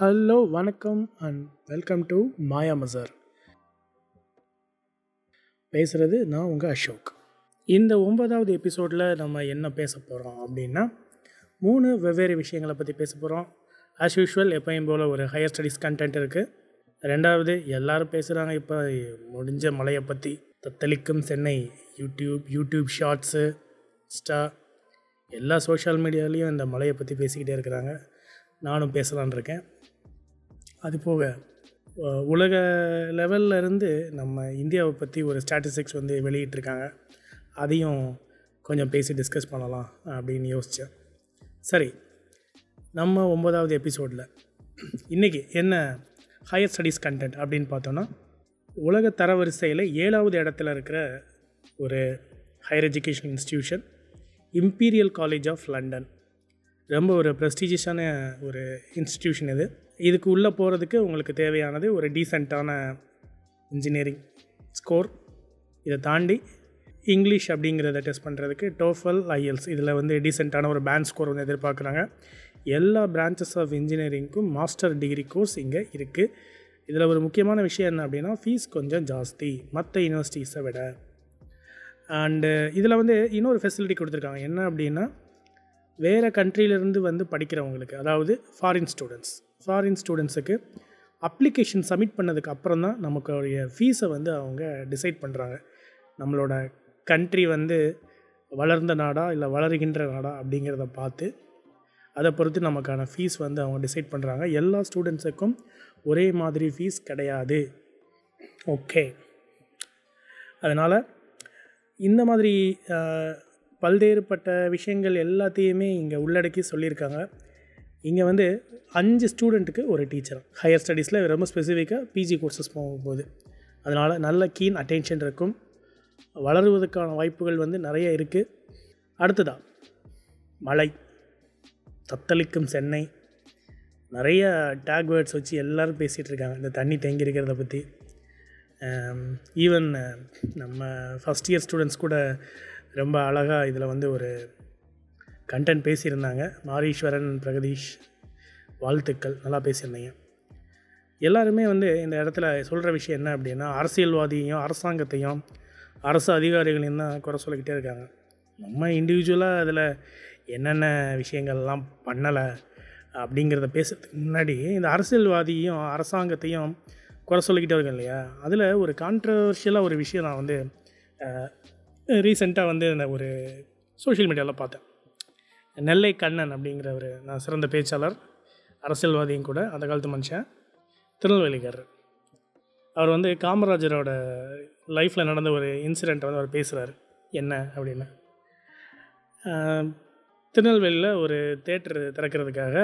Hello வணக்கம் and welcome to Maya மசார் பேசுகிறது நான் உங்கள் அசோக். இந்த ஒன்பதாவது எபிசோடில் நம்ம என்ன பேச போகிறோம் அப்படின்னா மூணு வெவ்வேறு விஷயங்களை பற்றி பேச போகிறோம் ஆஸ் யூஷுவல் எப்பயும் போல் ஒரு ஹையர் ஸ்டடீஸ் கண்டென்ட் இருக்குது ரெண்டாவது எல்லோரும் பேசுகிறாங்க இப்போ முடிஞ்ச மலையை பற்றி தத்தளிக்கும் Chennai YouTube YouTube shorts Insta எல்லா சோஷியல் மீடியாலேயும் இந்த மலையை பற்றி பேசிக்கிட்டே இருக்கிறாங்க. நானும் பேசலான் இருக்கேன். அது போக உலக லெவல்ல இருந்து நம்ம இந்தியாவை பற்றி ஒரு ஸ்டாட்டிஸ்டிக்ஸ் வந்து வெளியிட்டிருக்காங்க. அதையும் கொஞ்சம் பேசி டிஸ்கஸ் பண்ணலாம் அப்படின்னு யோசித்தேன் சரி நம்ம ஒன்பதாவது எபிசோடில் இன்றைக்கி என்ன ஹையர் ஸ்டடீஸ் கண்டென்ட் அப்படின்னு பார்த்தோன்னா உலக தரவரிசையில் ஏழாவது இடத்துல இருக்கிற ஒரு higher education institution Imperial College of London ரொம்ப ஒரு ப்ரெஸ்டீஜியஸான ஒரு இன்ஸ்டிடியூஷன் இது. இதுக்கு உள்ளே போகிறதுக்கு உங்களுக்கு தேவையானது ஒரு டீசெண்டான இன்ஜினியரிங் ஸ்கோர் இதை தாண்டி இங்கிலீஷ் அப்படிங்கிறத டெஸ்ட் பண்ணுறதுக்கு டோஃபல் ஐஎல்ஸ் இதில் வந்து டீசெண்டான ஒரு பேண்ட் ஸ்கோர் வந்து எதிர்பார்க்குறாங்க. எல்லா பிரான்ச்சஸ் ஆஃப் இன்ஜினியரிங்க்கும் மாஸ்டர் டிகிரி கோர்ஸ் இங்கே இருக்குது இதில் ஒரு முக்கியமான விஷயம் என்ன அப்படின்னா ஃபீஸ் கொஞ்சம் ஜாஸ்தி மற்ற யூனிவர்சிட்டிஸை விட. அண்டு இதில் வந்து இன்னொரு ஃபெசிலிட்டி கொடுத்துருக்காங்க. என்ன அப்படின்னா வேறு கண்ட்ரியிலேருந்து வந்து படிக்கிறவங்களுக்கு அதாவது ஃபாரின் ஸ்டூடெண்ட்ஸ் ஃபாரின் ஸ்டூடெண்ட்ஸுக்கு அப்ளிகேஷன் சப்மிட் பண்ணதுக்கு அப்புறம் தான் நமக்குடைய ஃபீஸை வந்து அவங்க டிசைட் பண்ணுறாங்க நம்மளோட கண்ட்ரி வந்து வளர்ந்த நாடா இல்லை வளருகின்ற நாடா அப்படிங்கிறத பார்த்து அதை பொறுத்து நமக்கான ஃபீஸ் வந்து அவங்க டிசைட் பண்ணுறாங்க எல்லா ஸ்டூடெண்ட்ஸுக்கும் ஒரே மாதிரி ஃபீஸ் கிடையாது. ஓகே அதனால் இந்த மாதிரி பல்வேறுபட்ட விஷயங்கள் எல்லாத்தையுமே இங்கே உள்ளடக்கி சொல்லியிருக்காங்க. இங்கே வந்து அஞ்சு ஸ்டூடெண்ட்டுக்கு ஒரு டீச்சர் ஹையர் ஸ்டடீஸில் ரொம்ப ஸ்பெசிஃபிக்காக பிஜி கோர்சஸ் போகும்போது. அதனால் நல்ல கீன் அட்டென்ஷன் இருக்கும். வளருவதற்கான வாய்ப்புகள் வந்து நிறைய இருக்குது அடுத்ததாக மழை தத்தளிக்கும் சென்னை. நிறைய டேக் வேர்ட்ஸ் வச்சு எல்லோரும் பேசிகிட்டு இருக்காங்க. இந்த தண்ணி தேங்கி இருக்கிறத பற்றி ஈவன் நம்ம ஃபஸ்ட் இயர் ஸ்டூடெண்ட்ஸ் கூட ரொம்ப அழகாக இதில் வந்து ஒரு கண்டென்ட் பேசியிருந்தாங்க. மாரீஸ்வரன் பிரகதீஷ் வாழ்த்துக்கள் நல்லா பேசியிருந்தீங்க. எல்லாருமே வந்து இந்த இடத்துல சொல்கிற விஷயம் என்ன அப்படின்னா அரசியல்வாதியையும் அரசாங்கத்தையும் அரசு அதிகாரிகளையும் தான் குறை சொல்லிக்கிட்டே இருக்காங்க. நம்ம இண்டிவிஜுவலாக அதில் என்னென்ன விஷயங்கள்லாம் பண்ணலை அப்படிங்கிறத பேசுறதுக்கு முன்னாடி இந்த அரசியல்வாதியும் அரசாங்கத்தையும் குறை சொல்லிக்கிட்டே இருக்கோம் இல்லையா? அதில் ஒரு கான்ட்ரவர்ஷியலாக ஒரு விஷயம் நான் வந்து ரீசெண்டாக வந்து ஒரு சோஷியல் மீடியாவில் பார்த்தேன். நெல்லை கண்ணன் அப்படிங்கிற ஒரு நான் சிறந்த பேச்சாளர் அரசியல்வாதியும் கூட அந்த காலத்து மனுஷன் திருநெல்வேலிக்காரர். அவர் வந்து காமராஜரோட லைஃப்பில் நடந்த ஒரு இன்சிடெண்ட்டை வந்து அவர் பேசுகிறார் என்ன அப்படின்னு. திருநெல்வேலியில் ஒரு தேட்டர் திறக்கிறதுக்காக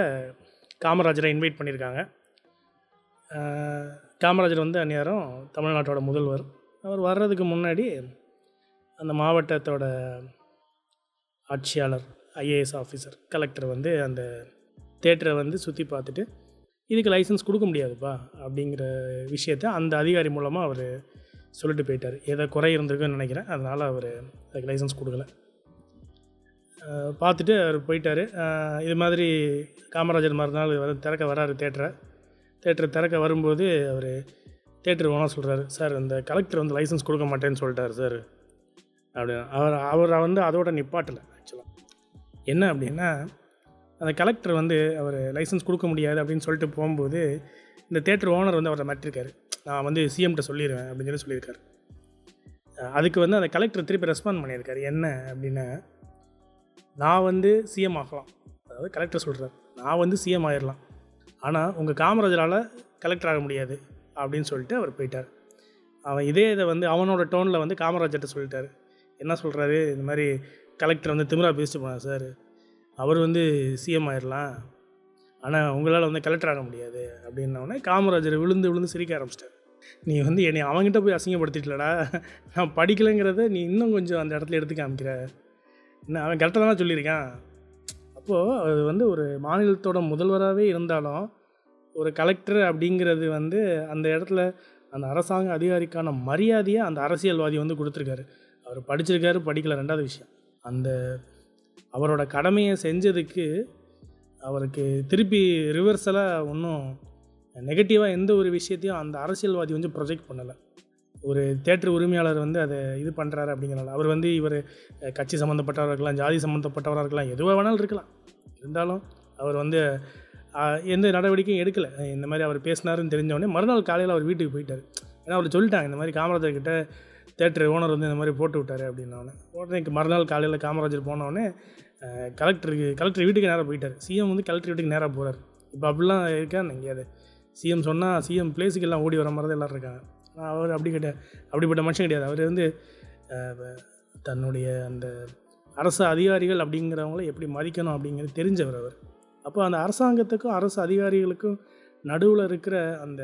காமராஜரை இன்வைட் பண்ணியிருக்காங்க. காமராஜர் வந்து அந்நேரம் தமிழ்நாட்டோட முதல்வர். அவர் வர்றதுக்கு முன்னாடி அந்த மாவட்டத்தோட ஆட்சியாளர் ஐஏஎஸ் ஆஃபீஸர் கலெக்டர் வந்து அந்த தேட்டரை வந்து சுற்றி பார்த்துட்டு இதுக்கு லைசன்ஸ் கொடுக்க முடியாதுப்பா அப்படிங்கிற விஷயத்த அந்த அதிகாரி மூலமாக அவர் சொல்லிட்டு போயிட்டார். ஏதோ குறை இருந்திருக்குன்னு நினைக்கிறேன். அதனால் அவர் அதுக்கு லைசன்ஸ் கொடுக்கல. பார்த்துட்டு அவர் போயிட்டார். இது மாதிரி காமராஜர் மறுநாள் வர திறக்க வராரு தேட்டரை. தேட்டரை திறக்க வரும்போது அவர் தேட்டர் ஓனாக சொல்கிறாரு சார் இந்த கலெக்டர் வந்து லைசன்ஸ் கொடுக்க மாட்டேன்னு சொல்லிட்டார் சார். அப்படின்னு. அவர் அவரை வந்து அதோட நிப்பாட்டலை ஆக்சுவலாக என்ன அப்படின்னா அந்த கலெக்டர் வந்து அவர் லைசன்ஸ் கொடுக்க முடியாது அப்படின்னு சொல்லிட்டு போகும்போது இந்த தேட்டர் ஓனர் வந்து அவரை மாட்டிருக்காரு நான் வந்து சிஎம்கிட்ட சொல்லிடுவேன் அப்படின்னு சொல்லி சொல்லியிருக்காரு. அதுக்கு வந்து அந்த கலெக்டர் திருப்பி ரெஸ்பாண்ட் பண்ணியிருக்காரு. என்ன அப்படின்னா நான் வந்து சிஎம் ஆகலாம். அதாவது கலெக்டர் சொல்கிறார் நான் வந்து சிஎம் ஆயிடலாம் ஆனால் உங்கள் காமராஜரால் கலெக்டர் ஆக முடியாது அப்படின்னு சொல்லிட்டு அவர் போயிட்டார். அவன் இதே இதை வந்து அவனோட டோனில் வந்து காமராஜர்கிட்ட சொல்லிட்டாரு. என்ன சொல்கிறாரு இந்த மாதிரி கலெக்டர் வந்து திமிரா பேசிட்டு போனார் சார் அவர் வந்து சிஎம் ஆயிடலாம் ஆனால் உங்களால் வந்து கலெக்டர் ஆக முடியாது. அப்படின்னோடனே காமராஜர் விழுந்து விழுந்து சிரிக்க ஆரம்பிச்சிட்டார். நீ வந்து என்னை அவங்ககிட்ட போய் அசிங்கப்படுத்திட்டலடா. நான் படிக்கலைங்கிறத நீ இன்னும் கொஞ்சம் அந்த இடத்துல எடுத்து காமிக்கிற. என்ன அவன் கரெக்டாக தானே சொல்லியிருக்கான். அப்போது அது வந்து ஒரு மாநிலத்தோட முதல்வராகவே இருந்தாலும் ஒரு கலெக்டர் அப்படிங்கிறது வந்து அந்த இடத்துல அந்த அரசாங்க அதிகாரிக்கான மரியாதையை அந்த அரசியல்வாதி வந்து கொடுத்துருக்காரு. அவர் படிச்சிருக்காரு படிக்கல ரெண்டாவது விஷயம். அந்த அவரோட கடமையை செஞ்சதுக்கு அவருக்கு திருப்பி ரிவர்ஸலாக ஒன்றும் நெகட்டிவாக எந்த ஒரு விஷயத்தையும் அந்த அரசியல்வாதி வந்து ப்ரொஜெக்ட் பண்ணலை. ஒரு தேட்டர் உரிமையாளர் வந்து அதை இது பண்ணுறாரு அப்படிங்கிறனால. அவர் வந்து இவர் கட்சி சம்மந்தப்பட்டவராக இருக்கலாம் ஜாதி சம்மந்தப்பட்டவராக இருக்கலாம் எதுவாக வேணாலும் இருக்கலாம். இருந்தாலும் அவர் வந்து எந்த நடவடிக்கையும் எடுக்கலை. இந்த மாதிரி அவர் பேசினாருன்னு தெரிஞ்சவொடனே மறுநாள் காலையில் அவர் வீட்டுக்கு போயிட்டார். ஏன்னா அவர் சொல்லிட்டாங்க இந்த மாதிரி காமராஜர் கிட்டே தேட்டர் ஓனர் வந்து இந்த மாதிரி போட்டு விட்டார் அப்படின்னோடனே. உடனே மறுநாள் காலையில் காமராஜர் போனோடனே கலெக்டருக்கு கலெக்டர் வீட்டுக்கு நேராக போயிட்டார். சிஎம் வந்து கலெக்டர் வீட்டுக்கு நேராக போகிறார் இப்போ அப்படிலாம் இருக்கான்னு எங்கேயாவது சிஎம் சொன்னால் சிஎம் பிளேஸுக்கு எல்லாம் ஓடி வர மாதிரி தான் எல்லோரும் இருக்காங்க. அவர் அப்படி கிடையாது அப்படிப்பட்ட மனுஷன் கிடையாது. அவர் வந்து தன்னுடைய அந்த அரசு அதிகாரிகள் அப்படிங்கிறவங்கள எப்படி மதிக்கணும் அப்படிங்கிறது தெரிஞ்சவர் அவர். அப்போ அந்த அரசாங்கத்துக்கும் அரசு அதிகாரிகளுக்கும் நடுவில் இருக்கிற அந்த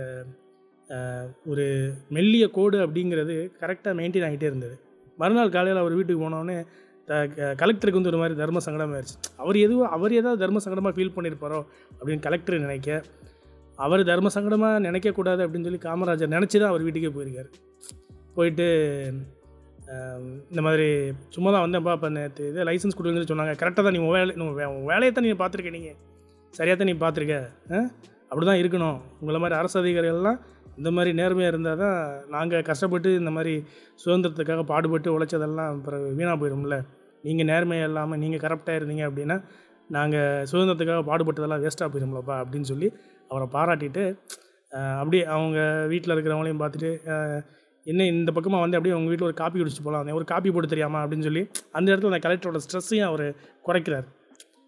ஒரு மெல்லிய கோடு அப்படிங்கிறது கரெக்டாக மெயின்டைன் ஆகிட்டே இருந்தது. மறுநாள் காலையில் அவர் வீட்டுக்கு போனோடனே த கலெக்டருக்கு வந்து ஒரு மாதிரி தர்ம சங்கடமாயிருச்சு அவர் எதுவும் அவர் ஏதாவது தர்ம சங்கடமாக ஃபீல் பண்ணியிருப்பாரோ அப்படின்னு கலெக்டர் நினைக்க அவர் தர்ம சங்கடமாக நினைக்கக்கூடாது அப்படின்னு சொல்லி காமராஜர் நினச்சி தான் அவர் வீட்டுக்கே போயிருக்கார். போயிட்டு இந்த மாதிரி சும்மா தான் வந்தேன்ப்பா இப்போ நேற்று இது லைசன்ஸ் கொடுங்கன்னு சொன்னாங்க. கரெக்டாக தான் நீ வேலை உங்கள் வேலையை தான் நீ பார்த்துருக்க நீங்கள் சரியாக தான் நீ பார்த்துருக்க அப்படி தான் இருக்கணும். உங்களை மாதிரி அரசு அதிகாரிகள்லாம் இந்த மாதிரி நேர்மையாக இருந்தால் தான் நாங்கள் கஷ்டப்பட்டு இந்த மாதிரி சுதந்திரத்துக்காக பாடுபட்டு உழைச்சதெல்லாம் அப்புறம் வீணாக போயிடும்ல நீங்கள் நேர்மையாக இல்லாமல் நீங்கள் கரெக்டாக இருந்தீங்க அப்படின்னா நாங்கள் சுதந்திரத்துக்காக பாடுபட்டதெல்லாம் வேஸ்ட்டாக போயிடும்லப்பா அப்படின்னு சொல்லி அவரை பாராட்டிட்டு அப்படியே அவங்க வீட்டில் இருக்கிறவங்களையும் பார்த்துட்டு என்ன இந்த பக்கமாக வந்து அப்படியே அவங்க வீட்டில் ஒரு காப்பி குடிச்சு போகலாம் ஒரு காப்பி போட்டு தெரியாமா அப்படின்னு சொல்லி அந்த இடத்துல அந்த கலெக்டரோட ஸ்ட்ரெஸ்ஸையும் அவர் குறைக்கிறார்.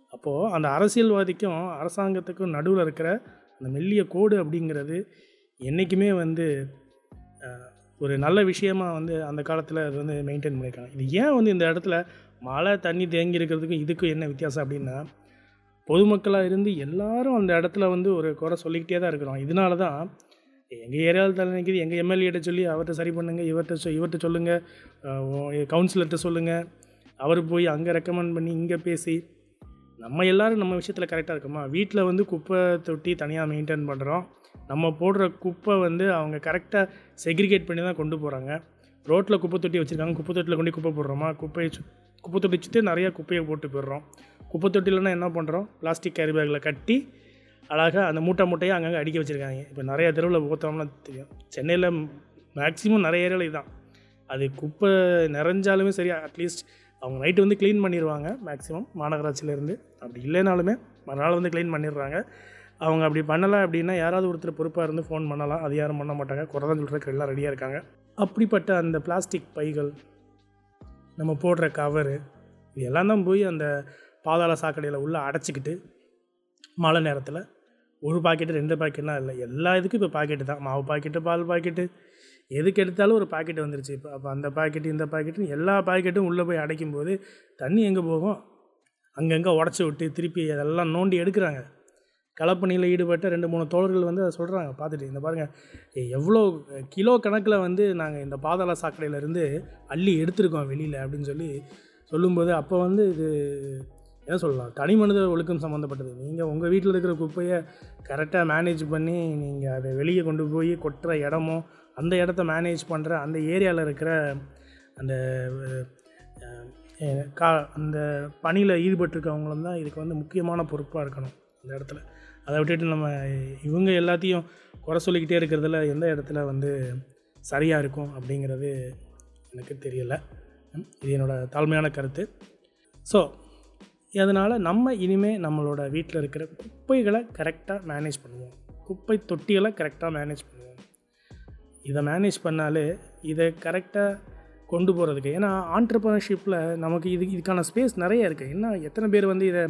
அப்போது அந்த அரசியல்வாதிக்கும் அரசாங்கத்துக்கும் நடுவில் இருக்கிற அந்த மெல்லிய கோடு அப்படிங்கிறது என்றைக்குமே வந்து ஒரு நல்ல விஷயமாக வந்து அந்த காலத்தில் அது வந்து மெயின்டைன் பண்ணியிருக்காங்க இது ஏன் வந்து இந்த இடத்துல மழை தண்ணி தேங்கி இருக்கிறதுக்கும் இதுக்கும் என்ன வித்தியாசம் அப்படின்னா பொதுமக்களாக இருந்து எல்லாரும் அந்த இடத்துல வந்து ஒரு குறை சொல்லிக்கிட்டே தான் இருக்கிறோம். இதனால தான் எங்கள் ஏரியாவில் தலை நிற்கிது எங்கள் எம்எல்ஏட்ட சொல்லி அவர்கிட்ட சரி பண்ணுங்கள் இவர்கிட்ட சொ இவர்கிட்ட சொல்லுங்கள் கவுன்சிலர்கிட்ட சொல்லுங்கள் அவர் போய் அங்கே ரெக்கமெண்ட் பண்ணி இங்கே பேசி நம்ம எல்லாரும் நம்ம விஷயத்தில் கரெக்டாக இருக்கோமா? வீட்டில் வந்து குப்பை தொட்டி தனியாக மெயின்டைன் பண்ணுறோம் நம்ம போடுற குப்பை வந்து அவங்க கரெக்டாக செக்ரிகேட் பண்ணி தான் கொண்டு போகிறாங்க ரோட்டில் குப்பை தொட்டி வச்சுருக்காங்க. குப்பை தொட்டியில் கொண்டு குப்பை போடுறோமா? குப்பையை சு- குப்பை தொட்டி வச்சுட்டு நிறையா குப்பையை போட்டு போயிடுறோம். குப்பை தொட்டிலனா என்ன பண்ணுறோம் பிளாஸ்டிக் கேரி பேக்கில் கட்டி அழகாக அந்த மூட்டை மூட்டையை அங்கங்கே அடிக்க வச்சுருக்காங்க. இப்போ நிறையா தெருவில் போத்தோம்னா தெரியும். சென்னையில் மேக்ஸிமம் நிறைய ஏரியாவில் இதுதான். அது குப்பை நிறைஞ்சாலுமே சரி அட்லீஸ்ட் அவங்க நைட்டு வந்து க்ளீன் பண்ணிடுவாங்க மேக்ஸிமம் மாநகராட்சியிலேருந்து அப்படி இல்லைனாலுமே மறுநாள் வந்து க்ளீன் பண்ணிடுறாங்க. அவங்க அப்படி பண்ணலை அப்படின்னா யாராவது ஒருத்தர் பொறுப்பாக இருந்து ஃபோன் பண்ணலாம். அது யாரும் பண்ண மாட்டாங்க. குறை தான் சொல்கிறதுக்கு எல்லாம் ரெடியாக இருக்காங்க. அப்படிப்பட்ட அந்த பிளாஸ்டிக் பைகள் நம்ம போடுற கவரு இது எல்லாம் தான் போய் அந்த பாதாள சாக்கடையில் உள்ளே அடைச்சிக்கிட்டு மழை நேரத்தில் ஒரு பாக்கெட்டு ரெண்டு பாக்கெட்லாம் இல்லை. எல்லா இதுக்கும் இப்போ பாக்கெட்டு தான். மாவு பாக்கெட்டு பால் பாக்கெட்டு எதுக்கு எடுத்தாலும் ஒரு பாக்கெட் வந்துருச்சு. இப்போ அப்போ அந்த பாக்கெட்டு இந்த பாக்கெட்டு எல்லா பாக்கெட்டும் உள்ளே போய் அடைக்கும் போது தண்ணி எங்கே போகும்? அங்கங்கே உடச்சி விட்டு திருப்பி அதெல்லாம் நோண்டி எடுக்கிறாங்க. களப்பணியில் ஈடுபட்ட ரெண்டு மூணு தோழர்கள் வந்து அதை சொல்கிறாங்க பார்த்துட்டு இந்த பாருங்கள் எவ்வளோ கிலோ கணக்கில் வந்து நாங்கள் இந்த பாதாள சாக்கடையிலேருந்து அள்ளி எடுத்திருக்கோம் வெளியில் அப்படின்னு சொல்லி சொல்லும்போது அப்போ வந்து இது என்ன சொல்லலாம் தனி மனித ஒழுக்கம் சம்மந்தப்பட்டது நீங்கள் உங்கள் வீட்டில் இருக்கிற குப்பையை கரெக்டாக மேனேஜ் பண்ணி நீங்கள் அதை வெளியே கொண்டு போய் கொட்டுற இடமோ அந்த இடத்த மேனேஜ் பண்ணுற அந்த ஏரியாவில் இருக்கிற அந்த கா அந்த பணியில் ஈடுபட்டிருக்கவங்களும் தான் இதுக்கு வந்து முக்கியமான பொறுப்பாக இருக்கணும் அந்த இடத்துல. அதை விட்டுட்டு நம்ம இவங்க எல்லாத்தையும் குறை சொல்லிக்கிட்டே இருக்கிறதுல எந்த இடத்துல வந்து சரியாக இருக்கும் அப்படிங்கிறது எனக்கு தெரியலை. இது என்னோடய தாழ்மையான கருத்து. ஸோ அதனால் நம்ம இனிமேல் நம்மளோட வீட்டில் இருக்கிற குப்பைகளை கரெக்டாக மேனேஜ் பண்ணுவோம். குப்பை தொட்டிகளை கரெக்டாக மேனேஜ் பண்ணுவோம். இதை மேனேஜ் பண்ணாலே இதை கரெக்டாக கொண்டு போகிறதுக்கு ஏன்னா ஆண்டர்ப்ரனர்ஷிப்பில் நமக்கு இது இதுக்கான ஸ்பேஸ் நிறைய இருக்குது என்ன எத்தனை பேர் வந்து இதை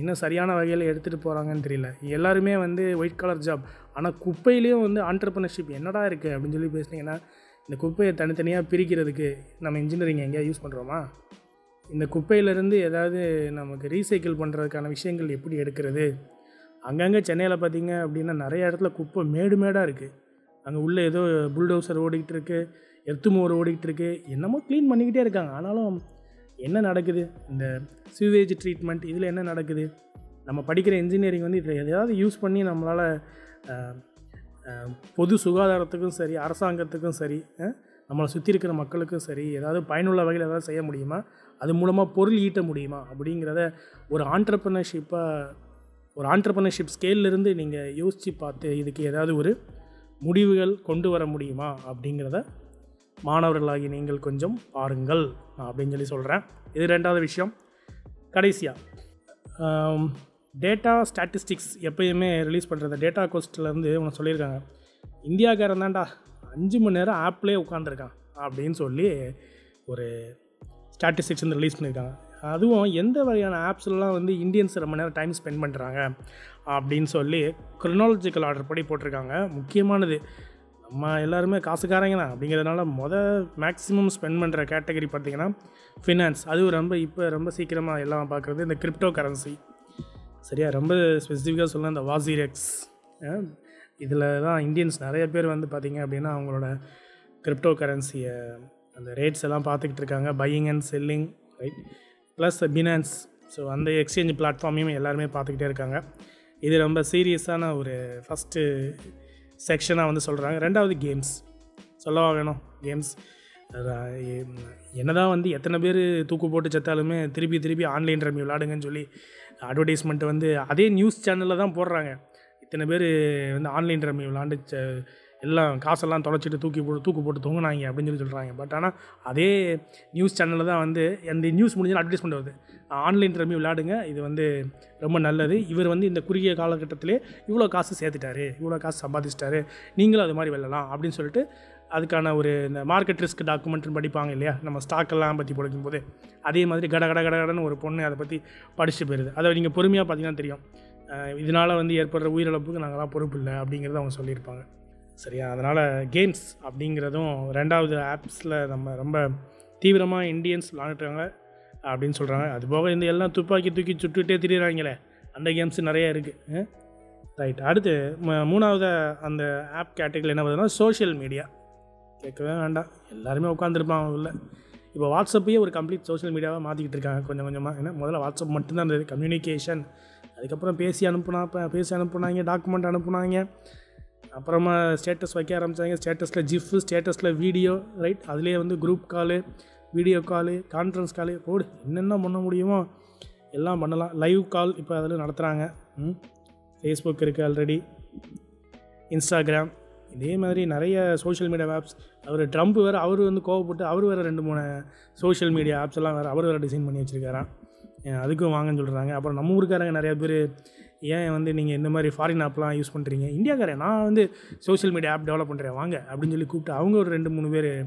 இன்னும் சரியான வகையில் எடுத்துகிட்டு போகிறாங்கன்னு தெரியல. எல்லாருமே வந்து ஒயிட் கலர் ஜாப் ஆனால் குப்பையிலையும் வந்து ஆண்டர்பிரினர்ஷிப் என்னடா இருக்குது அப்படின்னு சொல்லி பேசுனீங்கன்னா இந்த குப்பையை தனித்தனியாக பிரிக்கிறதுக்கு நம்ம இன்ஜினியரிங் எங்கேயா யூஸ் பண்ணுறோமா இந்த குப்பையிலேருந்து ஏதாவது நமக்கு ரீசைக்கிள் பண்ணுறதுக்கான விஷயங்கள் எப்படி எடுக்கிறது? அங்கங்கே சென்னையில் பார்த்தீங்க அப்படின்னா நிறைய இடத்துல குப்பை மேடு மேடாக இருக்குது அங்கே உள்ளே ஏதோ புல்டோசர் ஓடிக்கிட்டு இருக்குது எர்த்துமோர் ஓடிக்கிட்டு இருக்குது என்னமோ க்ளீன் பண்ணிக்கிட்டே இருக்காங்க. ஆனாலும் என்ன நடக்குது? இந்த சிவேஜ் ட்ரீட்மெண்ட் இதில் என்ன நடக்குது? நம்ம படிக்கிற இன்ஜினியரிங் வந்து இதில் எதாவது யூஸ் பண்ணி நம்மளால் பொது சுகாதாரத்துக்கும் சரி அரசாங்கத்துக்கும் சரி நம்மளை சுற்றி இருக்கிற மக்களுக்கும் சரி ஏதாவது பயனுள்ள வகையில் ஏதாவது செய்ய முடியுமா? அது மூலமாக பொருள் ஈட்ட முடியுமா? அப்படிங்கிறத ஒரு ஆண்டர்ப்ரனர்ஷிப்பாக ஒரு ஆண்டர்பனர்ஷிப் ஸ்கேல்லேருந்து நீங்கள் யோசித்து பார்த்து இதுக்கு ஏதாவது ஒரு முடிவுகள் கொண்டு வர முடியுமா? அப்படிங்கிறத மாணவர்களாகி நீங்கள் கொஞ்சம் பாருங்கள். அப்படின்னு சொல்லி சொல்கிறேன் இது ரெண்டாவது விஷயம். கடைசியாக டேட்டா ஸ்டாட்டிஸ்டிக்ஸ் எப்பயுமே ரிலீஸ் பண்ணுறது டேட்டா கோஸ்ட்லேருந்து உனக்கு சொல்லியிருக்காங்க. இந்தியாக்காரன் தான்டா அஞ்சு மணி நேரம் ஆப்லேயே உட்காந்துருக்கான் அப்படின்னு சொல்லி ஒரு ஸ்டாட்டிஸ்டிக்ஸ் வந்து ரிலீஸ் பண்ணியிருக்காங்க. அதுவும் எந்த வகையான ஆப்ஸ்லாம் வந்து இந்தியன்ஸ் ரொம்ப நேரம் டைம் ஸ்பெண்ட் பண்ணுறாங்க அப்படின்னு சொல்லி க்ரினாலஜிக்கல் ஆர்டர் படி போட்டிருக்காங்க. முக்கியமானது நம்ம எல்லாருமே காசுக்காரங்க தான். அப்படிங்கிறதுனால மொதல் மேக்ஸிமம் ஸ்பெண்ட் பண்ணுற கேட்டகரி பார்த்திங்கன்னா ஃபினான்ஸ் அதுவும் ரொம்ப இப்போ ரொம்ப சீக்கிரமாக எல்லாம் பார்க்குறது இந்த கிரிப்டோ கரன்சி சரியா? ரொம்ப ஸ்பெசிஃபிக்காக சொல்ல இந்த வாசிரெக்ஸ் இதில் தான் இந்தியன்ஸ் நிறைய பேர் வந்து பார்த்திங்க அப்படின்னா அவங்களோட கிரிப்டோ கரன்சியை அந்த ரேட்ஸ் எல்லாம் பார்த்துக்கிட்டு இருக்காங்க. Buying and selling right plus finance so அந்த எக்ஸ்சேஞ்ச் பிளாட்ஃபார்மையும் எல்லாருமே பார்த்துக்கிட்டே இருக்காங்க. இது ரொம்ப சீரியஸான ஒரு ஃபஸ்ட்டு செக்ஷனாக வந்து சொல்கிறாங்க ரெண்டாவது கேம்ஸ் சொல்லவா வேணும்? கேம்ஸ் என்னதான் வந்து எத்தனை பேர் தூக்கு போட்டு செத்தாலுமே திருப்பி திருப்பி ஆன்லைன் ரம்மி விளாடுங்கன்னு சொல்லி அட்வர்டைஸ்மெண்ட்டு வந்து அதே நியூஸ் சேனலில் தான் போடுறாங்க. இத்தனை பேர் வந்து ஆன்லைன் ரம்மி விளாண்டு எல்லாம் காசெல்லாம் தொலைச்சிட்டு தூக்கி போட்டு தூக்கு போட்டு தூங்குனாங்க அப்படின்னு சொல்லி சொல்கிறாங்க பட் ஆனால் அதே நியூஸ் சேனலில் தான் வந்து அந்த நியூஸ் முடிஞ்சு அட்வர்டைஸ்மெண்ட் வருது. ஆன்லைன் ரம்மி விளையாடுங்க இது வந்து ரொம்ப நல்லது. இவர் வந்து இந்த குறுகிய காலகட்டத்திலே இவ்வளோ காசு சேர்த்துட்டாரு இவ்வளோ காசு சம்பாதிச்சிட்டாரு நீங்களும் அது மாதிரி வெல்லலாம் அப்படின்னு சொல்லிட்டு அதுக்கான ஒரு இந்த மார்க்கெட் ரிஸ்க் டாக்குமெண்ட்னு படிப்பாங்க இல்லையா? நம்ம ஸ்டாக்கெல்லாம் பற்றி படிக்கும்போது. அதே மாதிரி கட கட கட கடன்னு ஒரு பொண்ணு அதை பற்றி படிச்சுட்டு போயிருது. அதை நீங்கள் பொறுமையாக பார்த்தீங்கன்னா தெரியும். இதனால் வந்து ஏற்படுற உயிரிழப்புக்கு நாங்கள்லாம் பொறுப்பு இல்லை அப்படிங்கிறத அவங்க சொல்லியிருப்பாங்க. சரியா? அதனால் கேம்ஸ் அப்படிங்கிறதும் ரெண்டாவது ஆப்ஸில் நம்ம ரொம்ப தீவிரமாக இந்தியன்ஸ் விளாண்டுட்டாங்க அப்படின்னு சொல்கிறாங்க அது போக இந்த எல்லாம் துப்பாக்கி தூக்கி சுட்டுட்டே திரியிறாங்களே அந்த கேம்ஸ் நிறைய இருக்குது ரைட் அடுத்து மூணாவது அந்த ஆப் கேட்டகரியில் என்ன பார்த்தீங்கன்னா சோஷியல் மீடியா கேட்கவே வேண்டாம். எல்லாருமே உட்காந்துருப்பாங்க உள்ள. இப்போ வாட்ஸ்அப்பையே ஒரு கம்ப்ளீட் சோஷியல் மீடியாவாக மாற்றிக்கிட்டு இருக்காங்க கொஞ்சம் கொஞ்சமாக ஏன்னா முதல்ல வாட்ஸ்அப் மட்டும்தான் இருந்தது. கம்யூனிகேஷன் அதுக்கப்புறம் பேசி அனுப்புனா பேசி அனுப்புனாங்க டாக்குமெண்ட் அனுப்புனாங்க. அப்புறமா ஸ்டேட்டஸ் வைக்க ஆரம்பித்தாங்க ஸ்டேட்டஸில் ஜிஃப் ஸ்டேட்டஸில் வீடியோ ரைட் அதுலேயே வந்து குரூப் காலு வீடியோ காலு கான்ஃபரன்ஸ் காலு போடு என்னென்ன பண்ண முடியுமோ எல்லாம் பண்ணலாம். லைவ் கால் இப்போ அதில் நடத்துகிறாங்க ம்? ஃபேஸ்புக் இருக்குது ஆல்ரெடி இன்ஸ்டாகிராம் இதே மாதிரி நிறைய சோஷியல் மீடியா ஆப்ஸ் அவர் ட்ரம்ப் வேறு அவர் வந்து கோவப்பட்டு அவர் வேறு ரெண்டு மூணு சோஷியல் மீடியா ஆப்ஸ் எல்லாம் வேறு அவர் வேறு டிசைன் பண்ணி வச்சுருக்காராம். அதுக்கும் வாங்கன்னு சொல்கிறாங்க அப்புறம் நம்ம ஊருக்காரங்க நிறையா பேர் ஏன் வந்து நீங்கள் இந்த மாதிரி ஃபாரின் ஆப்லாம் யூஸ் பண்ணுறீங்க இந்தியாக்காரன் நான் வந்து சோஷியல் மீடியா ஆப் டெவலப் பண்ணுறேன் வாங்க அப்படின்னு சொல்லி கூப்பிட்டு அவங்க ஒரு ரெண்டு மூணு பேர்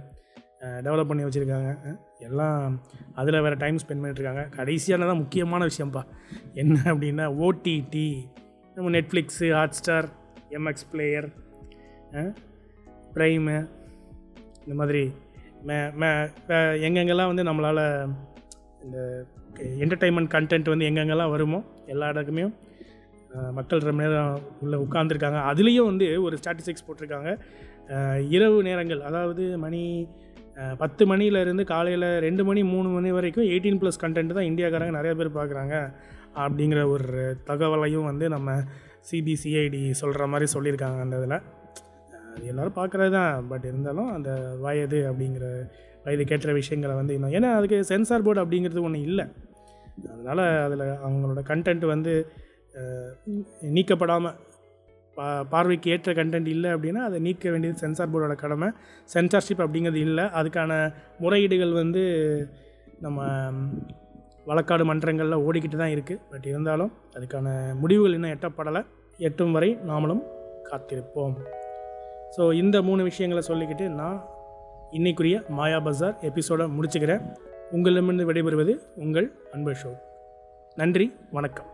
டெவலப் பண்ணி வச்சுருக்காங்க. எல்லாம் அதில் வேறு டைம் ஸ்பெண்ட் பண்ணிட்டுருக்காங்க கடைசியானதான் முக்கியமான விஷயம்ப்பா என்ன அப்படின்னா ஓடிடி நம்ம Netflix Hotstar MX Player Prime இந்த மாதிரி மே மே எங்கெங்கெல்லாம் வந்து நம்மளால் இந்த என்டர்டைன்மெண்ட் கண்டென்ட் வந்து எங்கெங்கெல்லாம் வருமோ எல்லா இடக்குமே மக்கள் ரொம்ப நேரம் உள்ளே உட்காந்துருக்காங்க அதுலேயும் வந்து ஒரு ஸ்டாட்டிஸ்டிக்ஸ் போட்டிருக்காங்க. இரவு நேரங்கள் அதாவது மணி பத்து மணியிலேருந்து காலையில் ரெண்டு மணி மூணு மணி வரைக்கும் எயிட்டீன் ப்ளஸ் கண்டென்ட் தான் இந்தியாக்காரங்க நிறைய பேர் பார்க்குறாங்க அப்படிங்கிற ஒரு தகவலையும் வந்து நம்ம சிபிசிஐடி சொல்கிற மாதிரி சொல்லியிருக்காங்க அந்த இதில். அது எல்லோரும் பார்க்குறது தான் பட் இருந்தாலும் அந்த வயது அப்படிங்கிற வயது கேட்ட விஷயங்களை வந்து இன்னும் ஏன்னா அதுக்கு சென்சார் போர்டு அப்படிங்கிறது ஒன்று இல்லை. அதனால் அதில் அவங்களோட கண்டென்ட் வந்து நீக்கப்படாமல் பா பார்வைக்கு ஏற்ற கண்டென்ட் இல்லை அப்படின்னா அதை நீக்க வேண்டியது சென்சார் போர்டோட கடமை. சென்சார்ஷிப் அப்படிங்கிறது இல்லை. அதுக்கான முறையீடுகள் வந்து நம்ம வழக்காடு மன்றங்களில் ஓடிக்கிட்டு தான் இருக்குது பட் இருந்தாலும் அதுக்கான முடிவுகள் இன்னும் எட்டப்படலை. எட்டும் வரை நாமளும் காத்திருப்போம். ஸோ இந்த மூணு விஷயங்களை சொல்லிக்கிட்டு நான் இன்னைக்குரிய மாயா பஜார் எபிசோடை முடிச்சுக்கிறேன். உங்களிடமிருந்து விடைபெறுவது உங்கள் அன்பு ஷோ நன்றி வணக்கம்.